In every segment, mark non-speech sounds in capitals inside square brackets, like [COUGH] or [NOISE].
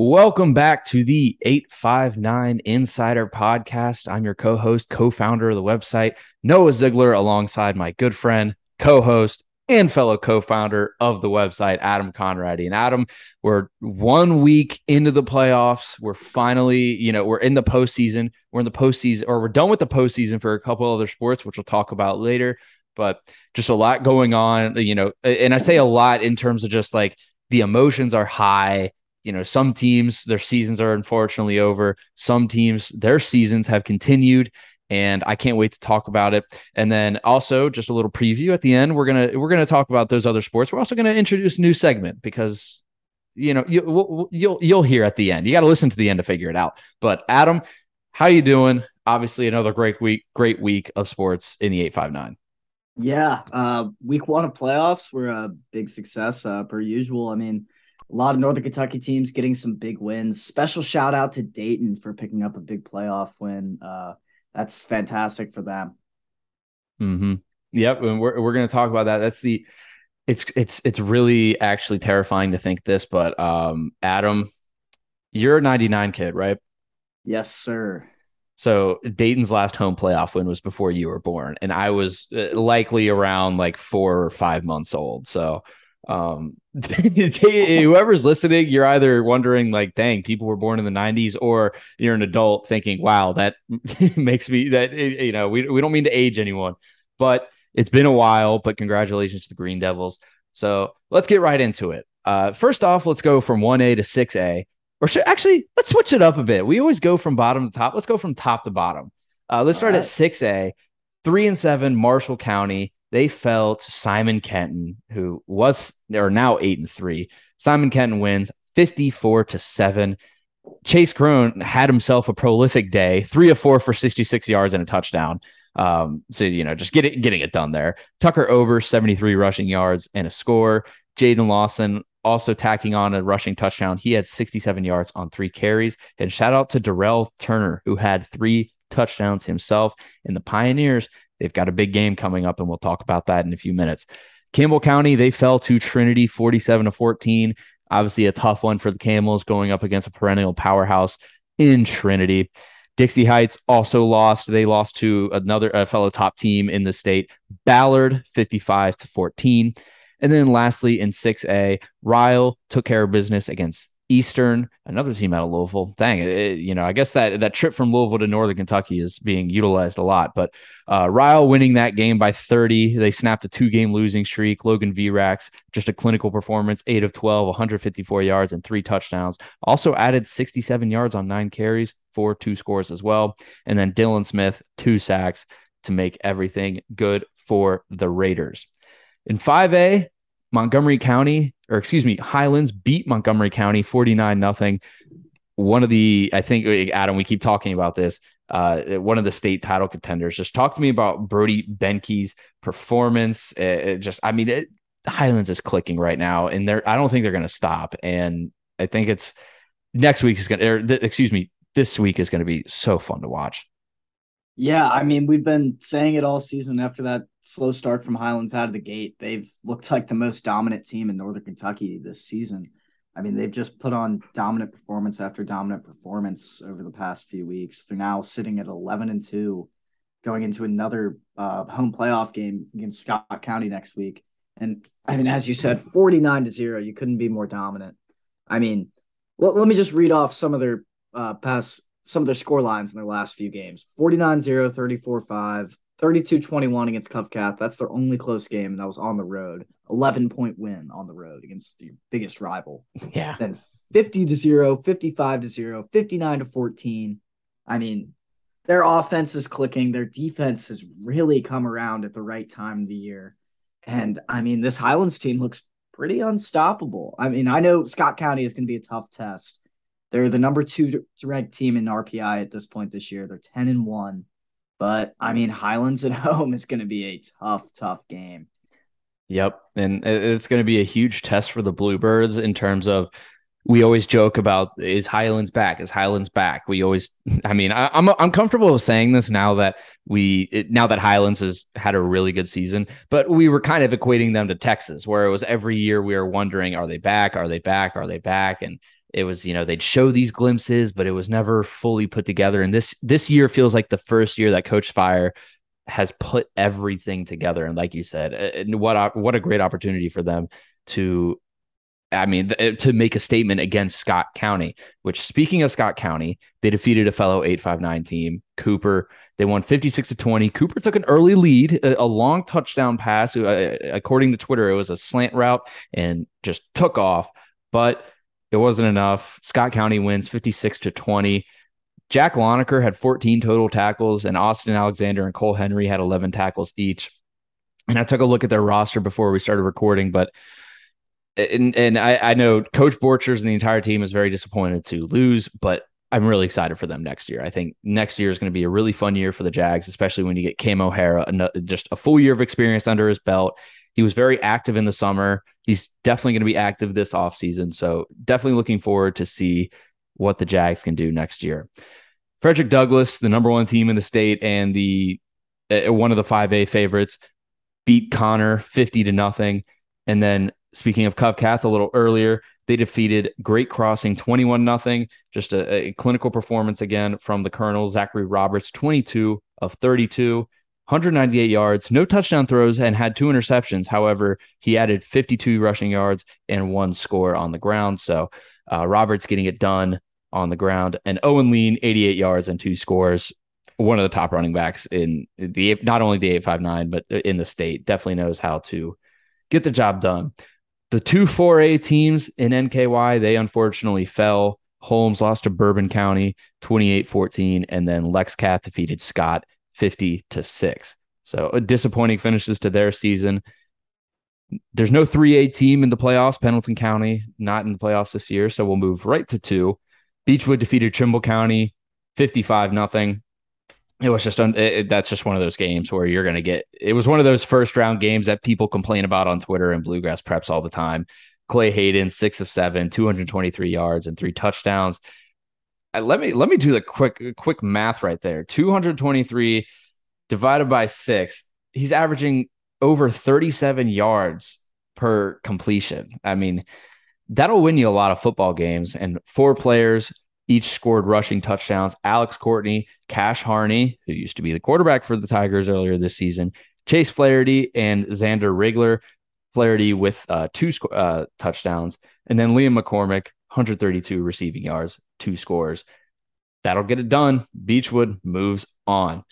Welcome back to the 859 Insider Podcast. I'm your co host, co founder of the website, Noah Ziegler, alongside my good friend, co host, and fellow co founder of the website, Adam Conradi. And Adam, we're one week into the playoffs. We're finally, you know, we're in the postseason. We're in the postseason, or we're done with the postseason for a couple other sports, which we'll talk about later. But just a lot going on, you know, and I say a lot in terms of just like the emotions are high you know, some teams, their seasons are unfortunately over. Some teams, their seasons have continued. And I can't wait to talk about it. And then also just a little preview at the end. We're gonna we're gonna talk about those other sports. We're also gonna introduce a new segment because you know you, will you'll you'll hear at the end. You got to listen to the end to figure it out. But Adam, how you doing? Obviously, another great week, great week of sports in the eight five nine. Yeah, uh, week one of playoffs were a big success uh, per usual. I mean, a lot of Northern Kentucky teams getting some big wins. Special shout out to Dayton for picking up a big playoff win. Uh, that's fantastic for them. Hmm. Yep. And we're we're going to talk about that. That's the. It's it's it's really actually terrifying to think this, but um, Adam, you're a '99 kid, right? Yes, sir. So Dayton's last home playoff win was before you were born, and I was uh, likely around like four or five months old. So um [LAUGHS] whoever's listening you're either wondering like dang people were born in the 90s or you're an adult thinking wow that [LAUGHS] makes me that you know we, we don't mean to age anyone but it's been a while but congratulations to the green devils. So let's get right into it. Uh first off let's go from 1a to 6a or should, actually let's switch it up a bit. We always go from bottom to top. Let's go from top to bottom. Uh let's start right. at 6a three and seven marshall county they fell to Simon Kenton, who was or now eight and three. Simon Kenton wins 54 to seven. Chase Crone had himself a prolific day, three of four for 66 yards and a touchdown. Um, so you know, just get it, getting it done there. Tucker Ober 73 rushing yards and a score. Jaden Lawson also tacking on a rushing touchdown. He had 67 yards on three carries. And shout out to Darrell Turner, who had three touchdowns himself. And the Pioneers They've got a big game coming up, and we'll talk about that in a few minutes. Campbell County, they fell to Trinity 47 to 14. Obviously, a tough one for the Camels going up against a perennial powerhouse in Trinity. Dixie Heights also lost. They lost to another fellow top team in the state, Ballard 55 to 14. And then lastly, in 6A, Ryle took care of business against Eastern, another team out of Louisville. Dang it, it, you know, I guess that that trip from Louisville to Northern Kentucky is being utilized a lot. But uh, Ryle winning that game by 30. They snapped a two game losing streak. Logan Virax, just a clinical performance, eight of 12, 154 yards and three touchdowns. Also added 67 yards on nine carries, for two scores as well. And then Dylan Smith, two sacks to make everything good for the Raiders. In 5A, Montgomery County, or excuse me, Highlands beat Montgomery County 49 nothing. One of the, I think, uh, Adam, we keep talking about this. Uh, one of the state title contenders. Just talk to me about Brody Benke's performance. It, it just, I mean, it, Highlands is clicking right now, and they're, I don't think they're going to stop. And I think it's next week is going to, th- excuse me, this week is going to be so fun to watch. Yeah, I mean, we've been saying it all season after that slow start from Highlands out of the gate. They've looked like the most dominant team in Northern Kentucky this season. I mean, they've just put on dominant performance after dominant performance over the past few weeks. They're now sitting at 11 and 2, going into another uh, home playoff game against Scott County next week. And I mean, as you said, 49 to 0, you couldn't be more dominant. I mean, let, let me just read off some of their uh, past some of their score lines in their last few games 49 0, 34 5, 32 21 against Covcath. That's their only close game, and that was on the road. 11 point win on the road against the biggest rival. Yeah. Then 50 to 0, 55 to 0, 59 to 14. I mean, their offense is clicking. Their defense has really come around at the right time of the year. And I mean, this Highlands team looks pretty unstoppable. I mean, I know Scott County is going to be a tough test, they're the number two ranked team in RPI at this point this year. They're 10 and 1. But I mean, Highlands at [LAUGHS] home is going to be a tough, tough game. Yep. And it's going to be a huge test for the Bluebirds in terms of we always joke about is Highlands back? Is Highlands back? We always, [LAUGHS] I mean, I, am I'm, I'm comfortable with saying this now that we it, now that Highlands has had a really good season, but we were kind of equating them to Texas, where it was every year we were wondering, are they back? Are they back? Are they back? And it was you know they'd show these glimpses but it was never fully put together and this this year feels like the first year that coach fire has put everything together and like you said and what what a great opportunity for them to I mean, to make a statement against Scott County, which speaking of Scott County, they defeated a fellow 859 team, Cooper. They won 56 to 20. Cooper took an early lead, a, a long touchdown pass. Uh, according to Twitter, it was a slant route and just took off, but it wasn't enough. Scott County wins 56 to 20. Jack Lonecker had 14 total tackles, and Austin Alexander and Cole Henry had 11 tackles each. And I took a look at their roster before we started recording, but and and I, I know Coach Borchers and the entire team is very disappointed to lose, but I'm really excited for them next year. I think next year is going to be a really fun year for the Jags, especially when you get Cam O'Hara, just a full year of experience under his belt. He was very active in the summer. He's definitely going to be active this offseason. So definitely looking forward to see what the Jags can do next year. Frederick Douglass, the number one team in the state and the uh, one of the 5A favorites, beat Conner 50 to nothing. And then Speaking of Covcath, a little earlier, they defeated Great Crossing 21 nothing. Just a, a, clinical performance again from the Colonel, Zachary Roberts, 22 of 32, 198 yards, no touchdown throws, and had two interceptions. However, he added 52 rushing yards and one score on the ground. So uh, Roberts getting it done on the ground. And Owen Lean, 88 yards and two scores. One of the top running backs in the not only the 859, but in the state. Definitely knows how to get the job done. The two 4A teams in NKY, they unfortunately fell. Holmes lost to Bourbon County 28 14, and then Lex Cath defeated Scott 50 to 6. So uh, disappointing finishes to their season. There's no 3A team in the playoffs. Pendleton County not in the playoffs this year, so we'll move right to two. Beechwood defeated Trimble County 55 nothing it was just un- it, that's just one of those games where you're going to get it was one of those first round games that people complain about on Twitter and bluegrass preps all the time. Clay Hayden, six of seven, 223 yards and three touchdowns. Let me let me do the quick quick math right there. 223 divided by six. He's averaging over 37 yards per completion. I mean, that'll win you a lot of football games. And four players, each scored rushing touchdowns. Alex Courtney, Cash Harney, who used to be the quarterback for the Tigers earlier this season, Chase Flaherty, and Xander Rigler. Flaherty with uh, two uh, touchdowns, and then Liam McCormick, 132 receiving yards, two scores. That'll get it done. Beechwood moves on.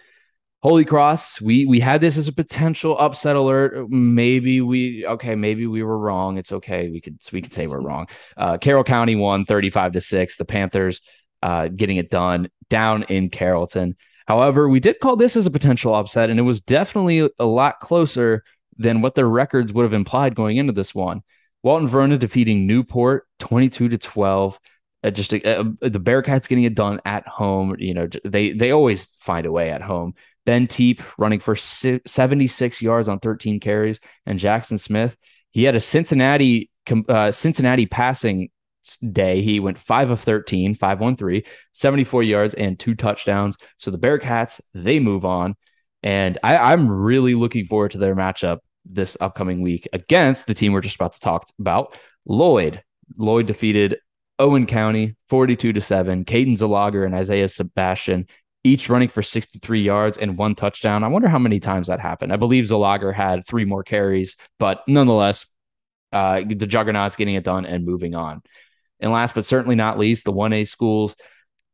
Holy Cross, we we had this as a potential upset alert. Maybe we okay, maybe we were wrong. It's okay. We could we could say we're wrong. Uh, Carroll County won 35 to 6. The Panthers uh, getting it done down in Carrollton. However, we did call this as a potential upset, and it was definitely a lot closer than what their records would have implied going into this one. Walton Verona defeating Newport 22 to 12. Uh, just uh, uh, the Bearcats getting it done at home. You know, they they always find a way at home. Ben Teep running for 76 yards on 13 carries, and Jackson Smith. He had a Cincinnati uh, Cincinnati passing day. He went 5 of 13, 513, 74 yards and two touchdowns. So the Bearcats, they move on. And I, I'm really looking forward to their matchup this upcoming week against the team we're just about to talk about, Lloyd. Lloyd defeated Owen County 42 to 7. Caden Zalager and Isaiah Sebastian each running for 63 yards and one touchdown. I wonder how many times that happened. I believe Zalager had three more carries, but nonetheless, uh, the Juggernauts getting it done and moving on. And last but certainly not least, the 1A schools.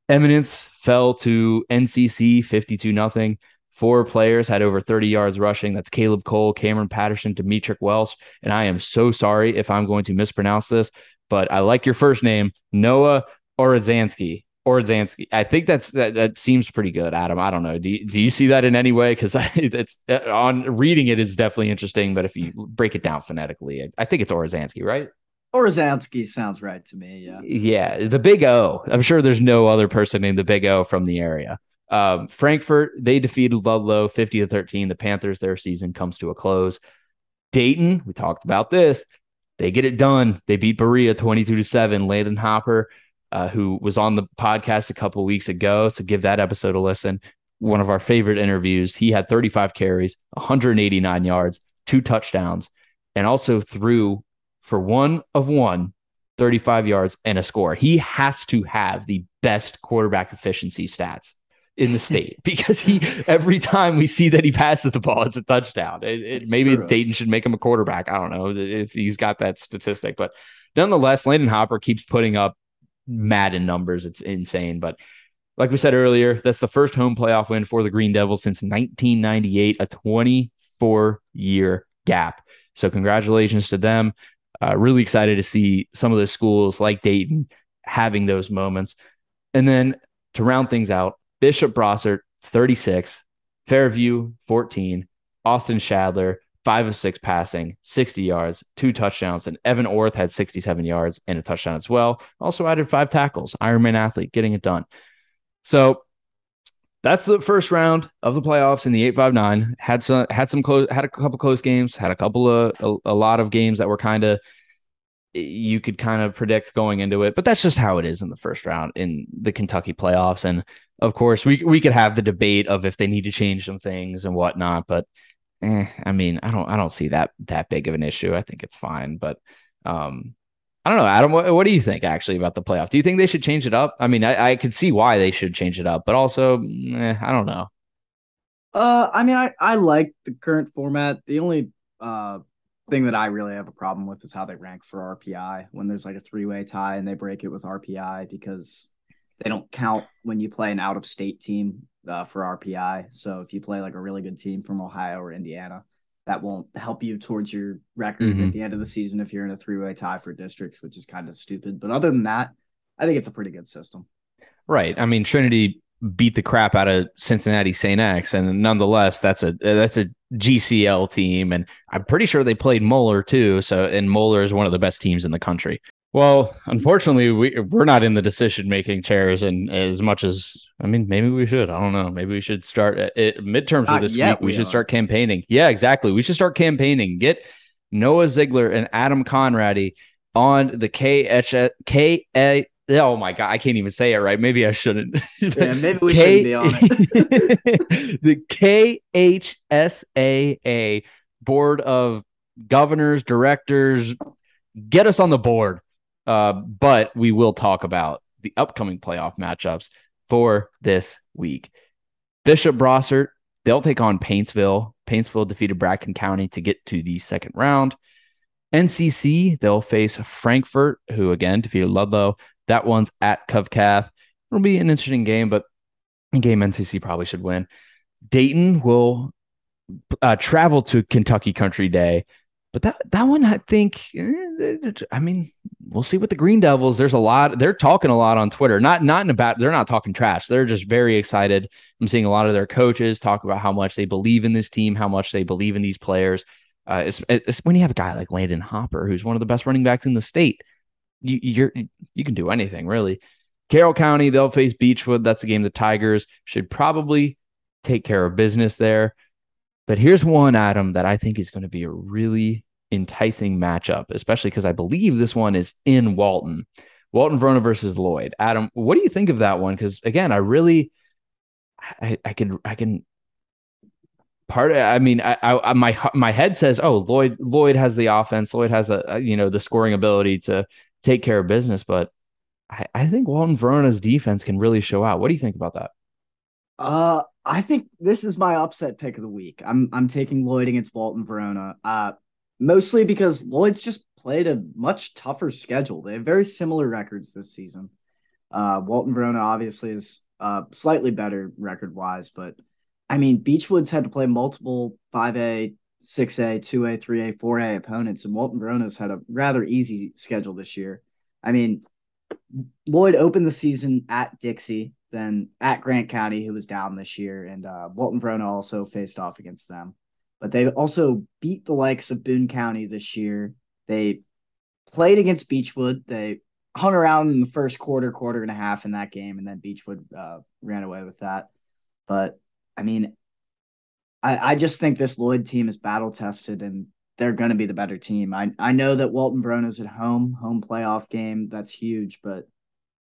Eminence fell to NCC 52 nothing. Four players had over 30 yards rushing. That's Caleb Cole, Cameron Patterson, Demetric Welsh. And I am so sorry if I'm going to mispronounce this, but I like your first name, Noah Orazanski. Orzansky. I think that's that, that seems pretty good, Adam. I don't know. Do you, do you see that in any way? Because [LAUGHS] it's uh, on reading it is definitely interesting, but if you break it down phonetically, I, I think it's Orzansky, right? Orzansky sounds right to me. Yeah. Yeah. The big O. I'm sure there's no other person named the big O from the area. Um, Frankfort, they defeated Ludlow 50 to 13. The Panthers, their season comes to a close. Dayton, we talked about this. They get it done. They beat Berea 22 to 7. Landon Hopper uh, who was on the podcast a couple weeks ago. So give that episode a listen. One of our favorite interviews. He had 35 carries, 189 yards, two touchdowns, and also threw for one of one 35 yards, and a score. He has to have the best quarterback efficiency stats in the state [LAUGHS] because he every time we see that he passes the ball, it's a touchdown. It, it, maybe true. Dayton should make him a quarterback. I don't know if he's got that statistic, but nonetheless, Landon Hopper keeps putting up Madden numbers. It's insane. But like we said earlier, that's the first home playoff win for the Green Devils since 1998, a 24 year gap. So congratulations to them. Uh, really excited to see some of the schools like Dayton having those moments. And then to round things out, Bishop Brossart, 36, Fairview, 14, Austin Shadler, five of six passing, 60 yards, two touchdowns, and Evan Orth had 67 yards and a touchdown as well. Also added five tackles. Ironman athlete getting it done. So that's the first round of the playoffs in the 859 had some had some close had a couple close games had a couple of a, a lot of games that were kind of you could kind of predict going into it but that's just how it is in the first round in the Kentucky playoffs and of course, we we could have the debate of if they need to change some things and whatnot, but eh, I mean, I don't I don't see that that big of an issue. I think it's fine, but um, I don't know, Adam. What, what do you think actually about the playoff? Do you think they should change it up? I mean, I, I could see why they should change it up, but also, eh, I don't know. Uh, I mean, I I like the current format. The only uh thing that I really have a problem with is how they rank for RPI when there's like a three way tie and they break it with RPI because they don't count when you play an out of state team uh, for RPI. So if you play like a really good team from Ohio or Indiana, that won't help you towards your record mm-hmm. at the end of the season if you're in a three way tie for districts, which is kind of stupid. But other than that, I think it's a pretty good system. Right. I mean, Trinity beat the crap out of Cincinnati St. X, and nonetheless, that's a that's a GCL team, and I'm pretty sure they played Moeller too. So, and Moeller is one of the best teams in the country. Well, unfortunately, we we're not in the decision making chairs, and as much as I mean, maybe we should. I don't know. Maybe we should start uh, at, at midterms for this week. We, we should start campaigning. Yeah, exactly. We should start campaigning. Get Noah Ziegler and Adam Conradi on the KH K A. Oh my god, I can't even say it right. Maybe I shouldn't. [LAUGHS] Yeah, maybe we K- shouldn't be on it. [LAUGHS] the KHSAA Board of Governors, Directors, get us on the board uh, but we will talk about the upcoming playoff matchups for this week. Bishop Brossart, they'll take on Paintsville. Paintsville defeated Bracken County to get to the second round. NCC, they'll face Frankfort, who again defeated Ludlow. That one's at Covcath. It'll be an interesting game, but game NCC probably should win. Dayton will uh, travel to Kentucky Country Day but that that one, I think, eh, I mean, we'll see with the Green Devils. There's a lot. They're talking a lot on Twitter. Not not in about. They're not talking trash. They're just very excited. I'm seeing a lot of their coaches talk about how much they believe in this team, how much they believe in these players. Uh, it's, it's when you have a guy like Landon Hopper, who's one of the best running backs in the state. You you're you can do anything really. Carroll County, they'll face Beechwood. That's a game the Tigers should probably take care of business there. But here's one, Adam, that I think is going to be a really enticing matchup, especially because I believe this one is in Walton. Walton Verona versus Lloyd. Adam, what do you think of that one? Because again, I really, I, I can, I can. Part, I mean, I, I, my my head says, oh, Lloyd, Lloyd has the offense. Lloyd has a, you know, the scoring ability to take care of business. But I, I think Walton Verona's defense can really show out. What do you think about that? Uh, I think this is my upset pick of the week. I'm I'm taking Lloyd against Walton Verona. Uh, mostly because Lloyd's just played a much tougher schedule. They have very similar records this season. Uh, Walton Verona obviously is uh, slightly better record wise, but I mean, Beechwood's had to play multiple 5A, 6A, 2A, 3A, 4A opponents, and Walton Verona's had a rather easy schedule this year. I mean, Lloyd opened the season at Dixie, then at Grant County, who was down this year, and uh, Walton Verona also faced off against them. But they also beat the likes of Boone County this year. They played against Beechwood. They hung around in the first quarter, quarter and a half in that game, and then Beechwood uh, ran away with that. But I mean, I, I just think this Lloyd team is battle tested and they're going to be the better team. I, I know that Walton Verona's at home, home playoff game. That's huge, but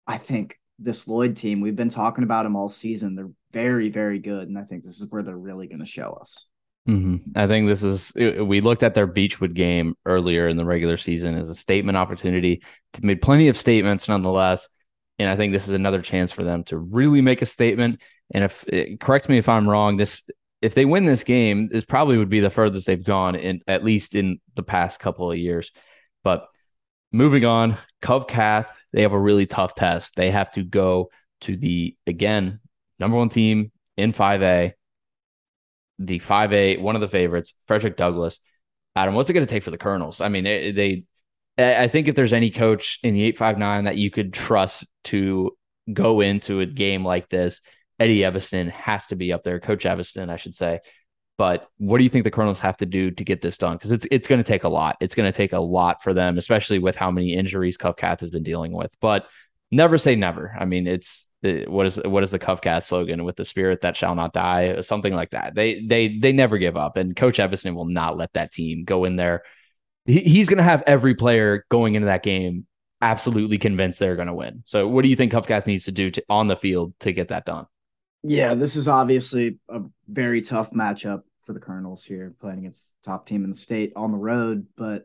I think this Lloyd team, we've been talking about them all season. They're very, very good. And I think this is where they're really going to show us. Mm-hmm. I think this is. We looked at their Beechwood game earlier in the regular season as a statement opportunity. They made plenty of statements, nonetheless, and I think this is another chance for them to really make a statement. And if correct me if I'm wrong, this if they win this game, this probably would be the furthest they've gone in at least in the past couple of years. But moving on, Covcath, they have a really tough test. They have to go to the again number one team in 5A the 5A, one of the favorites, Frederick Douglass. Adam, what's it going to take for the Colonels? I mean, they, they, I think if there's any coach in the 859 that you could trust to go into a game like this, Eddie Eviston has to be up there, Coach Eviston, I should say. But what do you think the Colonels have to do to get this done? Because it's it's going to take a lot. It's going to take a lot for them, especially with how many injuries Covcath has been dealing with. But never say never. I mean, it's what is what is the Covcath slogan with the spirit that shall not die, something like that. They they they never give up, and Coach Eviston will not let that team go in there. He, he's going to have every player going into that game absolutely convinced they're going to win. So, what do you think Covcath needs to do to, on the field to get that done? Yeah, this is obviously a very tough matchup for the Colonels here, playing against the top team in the state on the road, but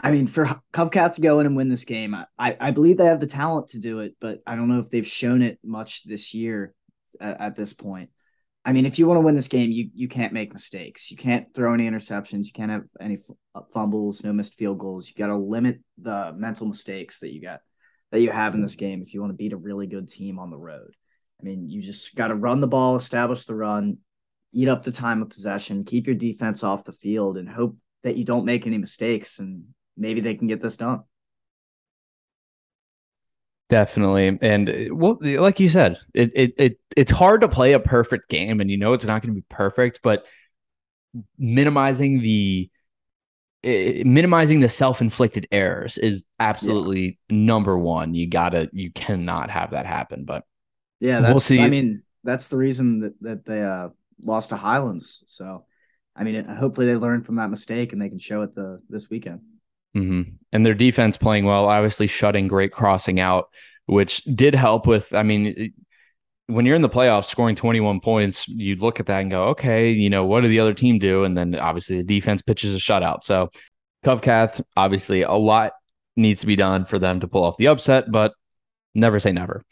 I mean, for Covcath to go in and win this game, I, I believe they have the talent to do it, but I don't know if they've shown it much this year at, at this point. I mean, if you want to win this game, you you can't make mistakes. You can't throw any interceptions. You can't have any uh, fumbles, no missed field goals. You got to limit the mental mistakes that you got that you have in this game if you want to beat a really good team on the road. I mean, you just got to run the ball, establish the run, eat up the time of possession, keep your defense off the field, and hope that you don't make any mistakes. And maybe they can get this done. Definitely. And uh, well, like you said, it, it it it's hard to play a perfect game and you know it's not going to be perfect, but minimizing the minimizing the self-inflicted errors is absolutely yeah. number one. You gotta you cannot have that happen. But yeah, that's we'll see. I mean, that's the reason that, that they uh lost to Highlands. So I mean, hopefully they learn from that mistake and they can show it the this weekend. Mm-hmm. And their defense playing well, obviously shutting Great Crossing out, which did help with. I mean, when you're in the playoffs, scoring 21 points, you look at that and go, okay, you know, what did the other team do? And then obviously the defense pitches a shutout. So Covcath, obviously, a lot needs to be done for them to pull off the upset, but never say never.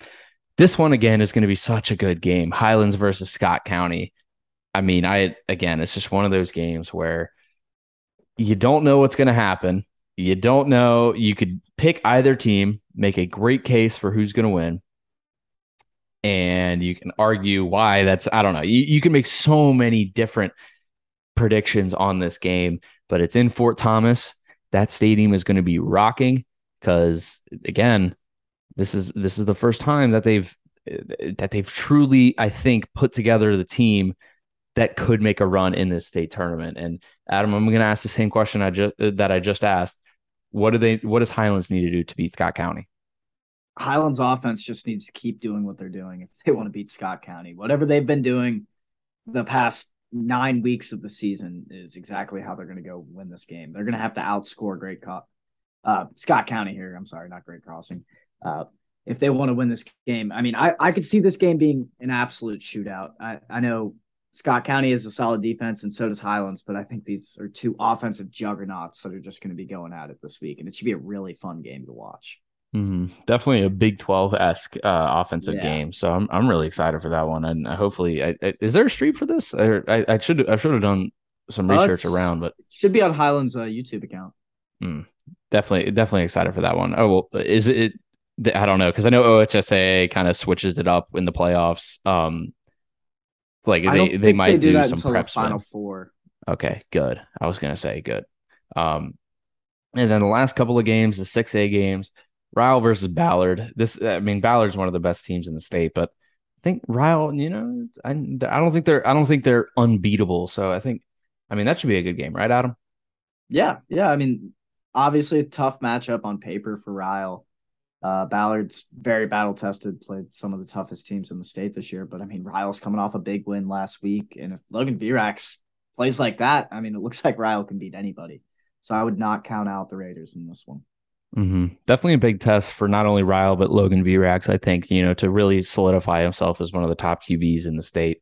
This one again is going to be such a good game. Highlands versus Scott County. I mean, I again, it's just one of those games where you don't know what's going to happen. You don't know. You could pick either team, make a great case for who's going to win. And you can argue why that's, I don't know. You, you can make so many different predictions on this game, but it's in Fort Thomas. That stadium is going to be rocking because, again, this is this is the first time that they've that they've truly, I think, put together the team that could make a run in this state tournament. And Adam, I'm going to ask the same question I just that I just asked. What do they? What does Highlands need to do to beat Scott County? Highlands offense just needs to keep doing what they're doing if they want to beat Scott County. Whatever they've been doing the past nine weeks of the season is exactly how they're going to go win this game. They're going to have to outscore Great uh, Scott County here. I'm sorry, not Great Crossing. Uh, if they want to win this game, I mean, I, I could see this game being an absolute shootout. I, I know Scott County is a solid defense, and so does Highlands. But I think these are two offensive juggernauts that are just going to be going at it this week, and it should be a really fun game to watch. Mm-hmm. Definitely a Big Twelve esque uh, offensive yeah. game. So I'm I'm really excited for that one, and hopefully, I, I, is there a street for this? I, I, should I should have done some uh, research uh, around, but should be on Highlands' uh, YouTube account. Mm, definitely, definitely excited for that one. Oh well, is it? I don't know because I know OHSA kind of switches it up in the playoffs. Um, like they, they might they do, do some prep final four. Okay, good. I was gonna say good. Um, and then the last couple of games, the six A games, Ryle versus Ballard. This, I mean, Ballard's one of the best teams in the state, but I think Ryle, you know, I, I don't think they're, I don't think they're unbeatable. So I think, I mean, that should be a good game, right, Adam? Yeah, yeah. I mean, obviously a tough matchup on paper for Ryle. Uh, Ballard's very battle tested, played some of the toughest teams in the state this year. But I mean, Ryle's coming off a big win last week. And if Logan Virax plays like that, I mean, it looks [LAUGHS] like Ryle can beat anybody. So I would not count out the Raiders in this one. Mm-hmm. Definitely a big test for not only Ryle, but Logan Virax, I think, you know, to really solidify himself as one of the top QBs in the state.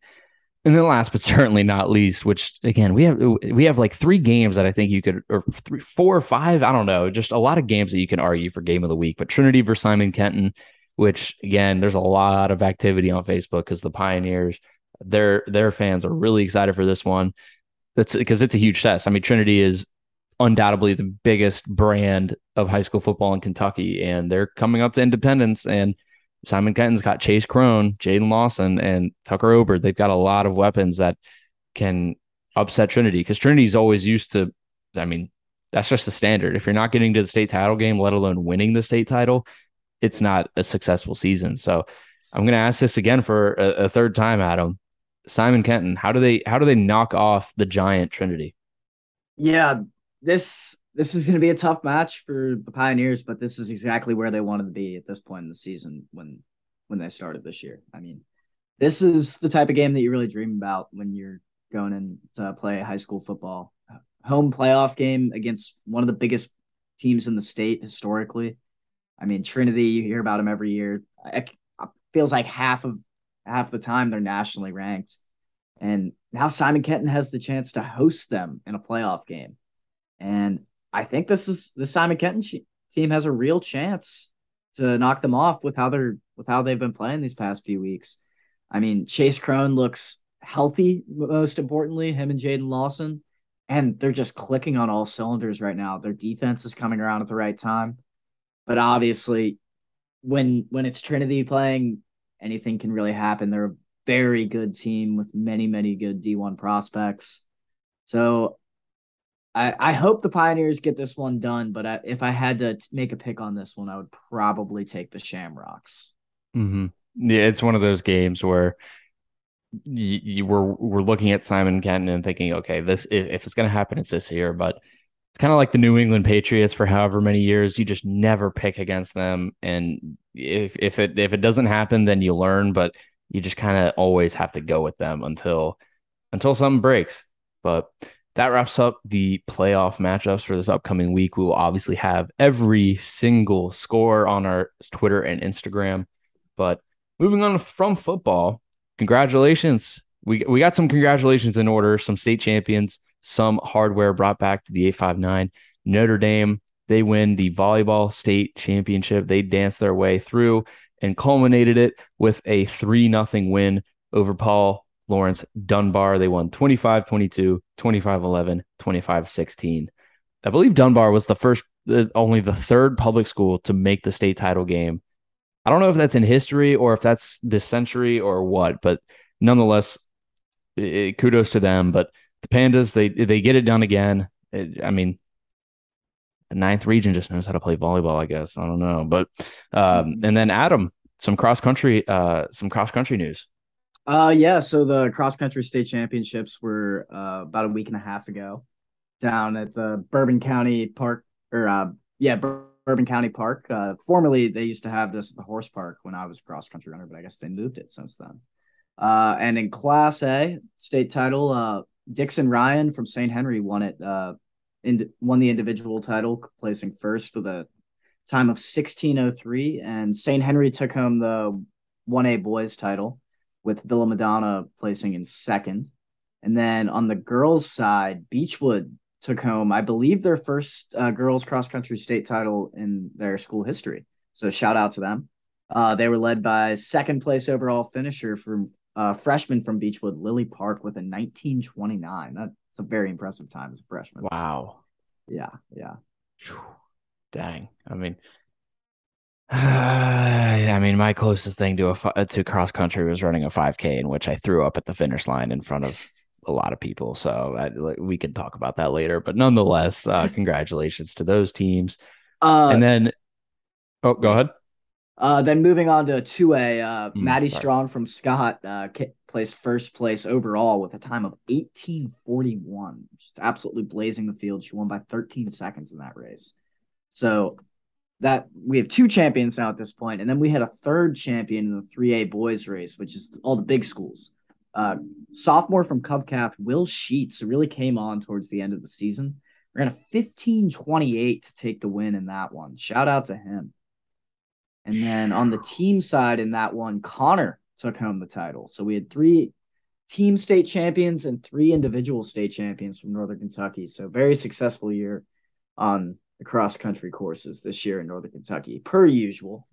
And then last but [LAUGHS] certainly not least, which again we have we have like three games that I think you could or three, four or five, I don't know, just a lot of games that you can argue for game of the week. But Trinity versus Simon Kenton, which again, there's a lot of activity on Facebook because the Pioneers, their their fans are really excited for this one. That's because it's a huge test. I mean, Trinity is undoubtedly the biggest brand of high school football in Kentucky, and they're coming up to independence and Simon Kenton's got Chase Crone, Jaden Lawson, and Tucker Ober. They've got a lot of weapons that can upset Trinity because Trinity's always used to. I mean, that's just the standard. If you're not getting to the state title game, let alone winning the state title, it's not a successful season. So I'm going to ask this again for a, a third time, Adam. Simon Kenton, how do they how do they knock off the giant Trinity? Yeah, this this is going to be a tough match for the Pioneers, but this is exactly where they wanted to be at this point in the season when when they started this year. I mean, this is the type of game that you really dream about when you're going in to play high school football. Home playoff game against one of the biggest teams in the state historically. I mean, Trinity, you hear about them every year. It feels like half of half the time they're nationally ranked. And now Simon Kenton has the chance to host them in a playoff game. And I think this is the Simon Kenton team has a real chance to knock them off with how they're with how they've been playing these past few weeks. I mean, Chase Crone looks healthy, most importantly, him and Jaden Lawson, and they're just clicking on all cylinders right now. Their defense is coming around at the right time, but obviously, when when it's Trinity playing, anything can really happen. They're a very good team with many many good D1 prospects. So I, I hope the Pioneers get this one done, but I, if I had to make a pick on this one, I would probably take the Shamrocks. Mm-hmm. Yeah, it's one of those games where you, you were we're looking at Simon Kenton and thinking, okay, this if, if it's going to happen, it's this year. But it's kind of like the New England Patriots for however many years. You just never pick against them, and if if it if it doesn't happen, then you learn. But you just kind of always have to go with them until until something breaks. But that wraps up the playoff matchups for this upcoming week. We will obviously have every single score on our Twitter and Instagram. But moving on from football, congratulations. We, we got some congratulations in order, some state champions, some hardware brought back to the 859. Notre Dame, they win the volleyball state championship. They danced their way through and culminated it with a 3 0 win over Paul Laurence Dunbar. They won 25 22, 25 11, 25 16. I believe Dunbar was the first, only the third public school to make the state title game. I don't know if that's in history or if that's this century or what, but nonetheless, it, kudos to them. But the Pandas, they they get it done again. It, I mean, the ninth region just knows how to play volleyball. I guess I don't know, but um, and then Adam, some cross country, uh, some cross country news. Uh, yeah. So the cross country state championships were uh, about a week and a half ago down at the Bourbon County Park, or uh, yeah, Bourbon County Park. Uh, formerly, they used to have this at the horse park when I was cross country runner, but I guess they moved it since then. Uh, and in Class A state title, uh, Dixon Ryan from St. Henry won it. Uh, in, won the individual title, placing first with a time of 1603, and St. Henry took home the 1A boys title with Villa Madonna placing in second. And then on the girls' side, Beechwood took home, I believe, their first uh, girls cross country state title in their school history. So shout out to them. Uh, they were led by second place overall finisher from uh, freshman from Beechwood, Lily Park, with a 1929. That's a very impressive time as a freshman. Wow. Yeah. Yeah. Dang. I mean, [SIGHS] [SIGHS] [SIGHS] I mean, my closest thing to a to cross country was running a 5K in which I threw up at the finish line in front of a lot of people. So I, we can talk about that later. But nonetheless, uh, [LAUGHS] congratulations to those teams. Uh, and then, oh, go ahead. Uh, then moving on to 2A, uh, mm, Maddie sorry. Strong from Scott uh, placed first place overall with a time of 1841, just absolutely blazing the field. She won by 13 seconds in that race. So that we have two champions now at this point, and then we had a third champion in the 3A boys race, which is all the big schools. Uh, sophomore from Covcath, Will Sheets, really came on towards the end of the season. Ran a 15-28 to take the win in that one. Shout out to him. And then on the team side in that one, Conner took home the title. So we had three team state champions and three individual state champions from Northern Kentucky. So very successful year on the cross country courses this year in Northern Kentucky, per usual.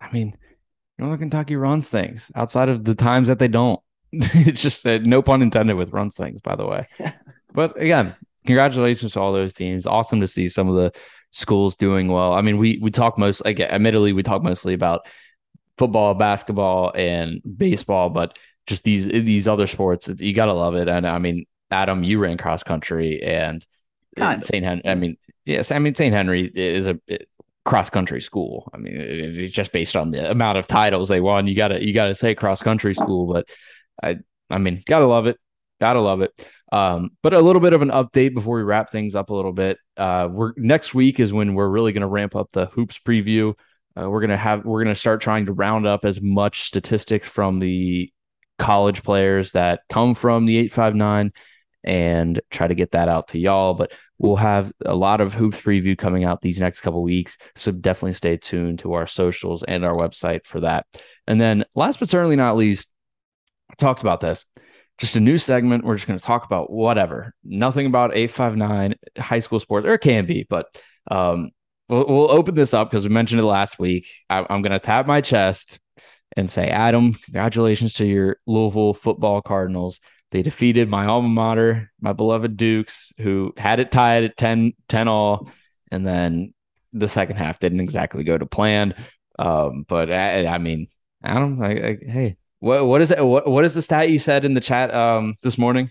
I mean, Northern Kentucky runs things outside of the times that they don't. [LAUGHS] it's just that no pun intended with runs things, by the way. [LAUGHS] but again, congratulations to all those teams. Awesome to see some of the schools doing well. I mean, we we talk most like admittedly we talk mostly about football, basketball, and baseball, but just these these other sports, you gotta love it. And I mean, Adam, you ran cross country and St. Henry. I mean, yes, I mean St. Henry is a cross country school. I mean, it's just based on the amount of titles they won. You gotta you gotta say cross country school, but I I mean, gotta love it, gotta love it. Um, but a little bit of an update before we wrap things up a little bit. Uh, we're next week is when we're really to ramp up the hoops preview. Uh, we're gonna have we're gonna start trying to round up as much statistics from the college players that come from the 859 and try to get that out to y'all. But we'll have a lot of hoops preview coming out these next couple weeks. So definitely stay tuned to our socials and our website for that. And then last but certainly not least, I talked about this. Just a new segment. We're just going to talk about whatever. Nothing about 859 high school sports, or it can be, but um, we'll, we'll open this up because we mentioned it last week. I, I'm going to tap my chest and say, Adam, congratulations to your Louisville football Cardinals. They defeated my alma mater, my beloved Dukes, who had it tied at 10, 10 all. And then the second half didn't exactly go to plan. Um, but I, I mean, Adam, I, I, hey, what what is it? What what is the stat you said in the chat um this morning?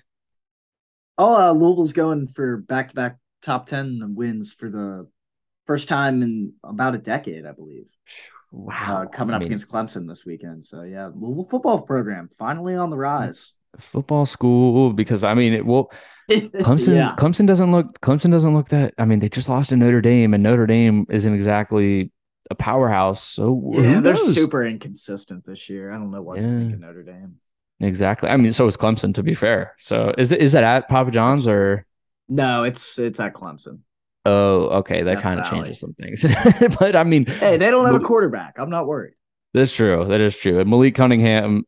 Oh, uh, Louisville's going for back to back top ten wins for the first time in about a decade, I believe. Wow, uh, coming I up mean, against Clemson this weekend. So yeah, Louisville football program finally on the rise. Football school because I mean it will. [LAUGHS] Clemson yeah. Clemson doesn't look Clemson doesn't look that. I mean they just lost to Notre Dame and Notre Dame isn't exactly a powerhouse. So yeah, they're super inconsistent this year. I don't know what yeah. to think of Notre Dame. Exactly. I mean, so is Clemson. To be fair, so is it is it at Papa John's or? No, it's it's at Clemson. Oh, okay. That kind of changes some things. [LAUGHS] but I mean, hey, they don't have a quarterback. I'm not worried. That's true. That is true. And Malik Cunningham,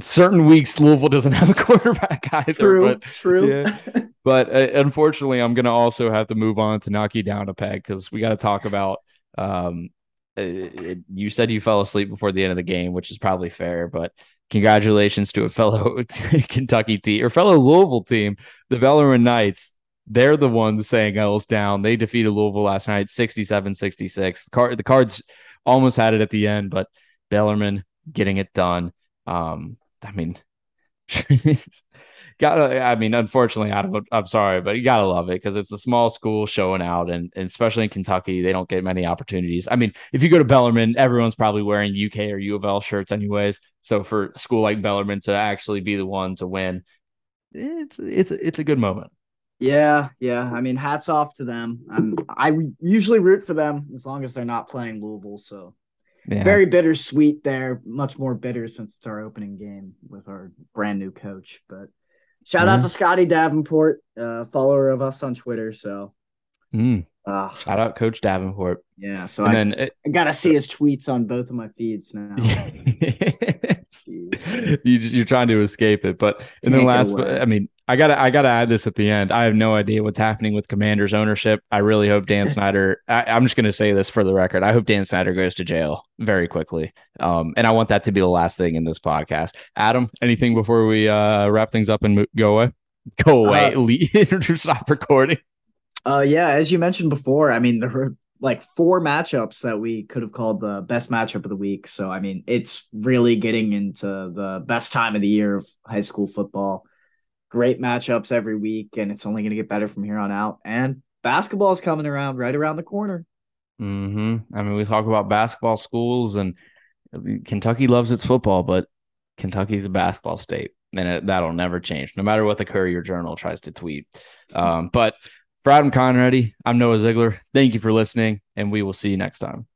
certain weeks Louisville doesn't [LAUGHS] have a quarterback either. True. But, true. Yeah. [LAUGHS] but uh, unfortunately, I'm going to also have to move on to knock you down a peg because we got to talk about um, it, you said you fell asleep before the end of the game, which is probably fair, but congratulations to a fellow [LAUGHS] Kentucky team or fellow Louisville team, the Bellarmine Knights. They're the ones saying L's down. They defeated Louisville last night, 67 66. The cards almost had it at the end, but Bellarmine getting it done. Um, I mean, [LAUGHS] gotta i mean unfortunately I don't. i'm sorry but you gotta love it because it's a small school showing out and, and, especially in kentucky they don't get many opportunities. I mean if you go to bellarmine everyone's probably wearing uk or u of l shirts anyways. So for school like bellarmine to actually be the one to win it's it's it's a good moment. Yeah yeah. I mean hats off to them. I'm i usually root for them as long as they're not playing louisville so yeah. very bittersweet there much more bitter since it's our opening game with our brand new coach but Shout out to Scotty Davenport, uh, follower of us on Twitter. So, mm. uh, shout out Coach Davenport. Yeah. So and I, then it, I gotta see his tweets on both of my feeds now. [LAUGHS] [LAUGHS] you, are trying to escape it, but and then last, I mean, I gotta I gotta add this at the end. I have no idea what's happening with Commanders ownership. I really hope Dan [LAUGHS] Snyder. I, am just gonna say this for the record. I hope Dan Snyder goes to jail very quickly. Um, and I want that to be the last thing in this podcast. Adam, anything before we uh wrap things up and mo- go away? Go away. [LAUGHS] Uh, stop recording. Uh, yeah, as you mentioned before, I mean were like four matchups that we could have called the best matchup of the week. So I mean, it's really getting into the best time of the year of high school football great matchups every week, and it's only going to get better from here on out. And basketball is coming around right around the corner. Hmm. I mean, we talk about basketball schools, and Kentucky loves its football, but Kentucky's a basketball state, and it, that'll never change, no matter what the Courier Journal tries to tweet. Um, but for Adam Conrady, I'm Noah Ziegler. Thank you for listening, and we will see you next time.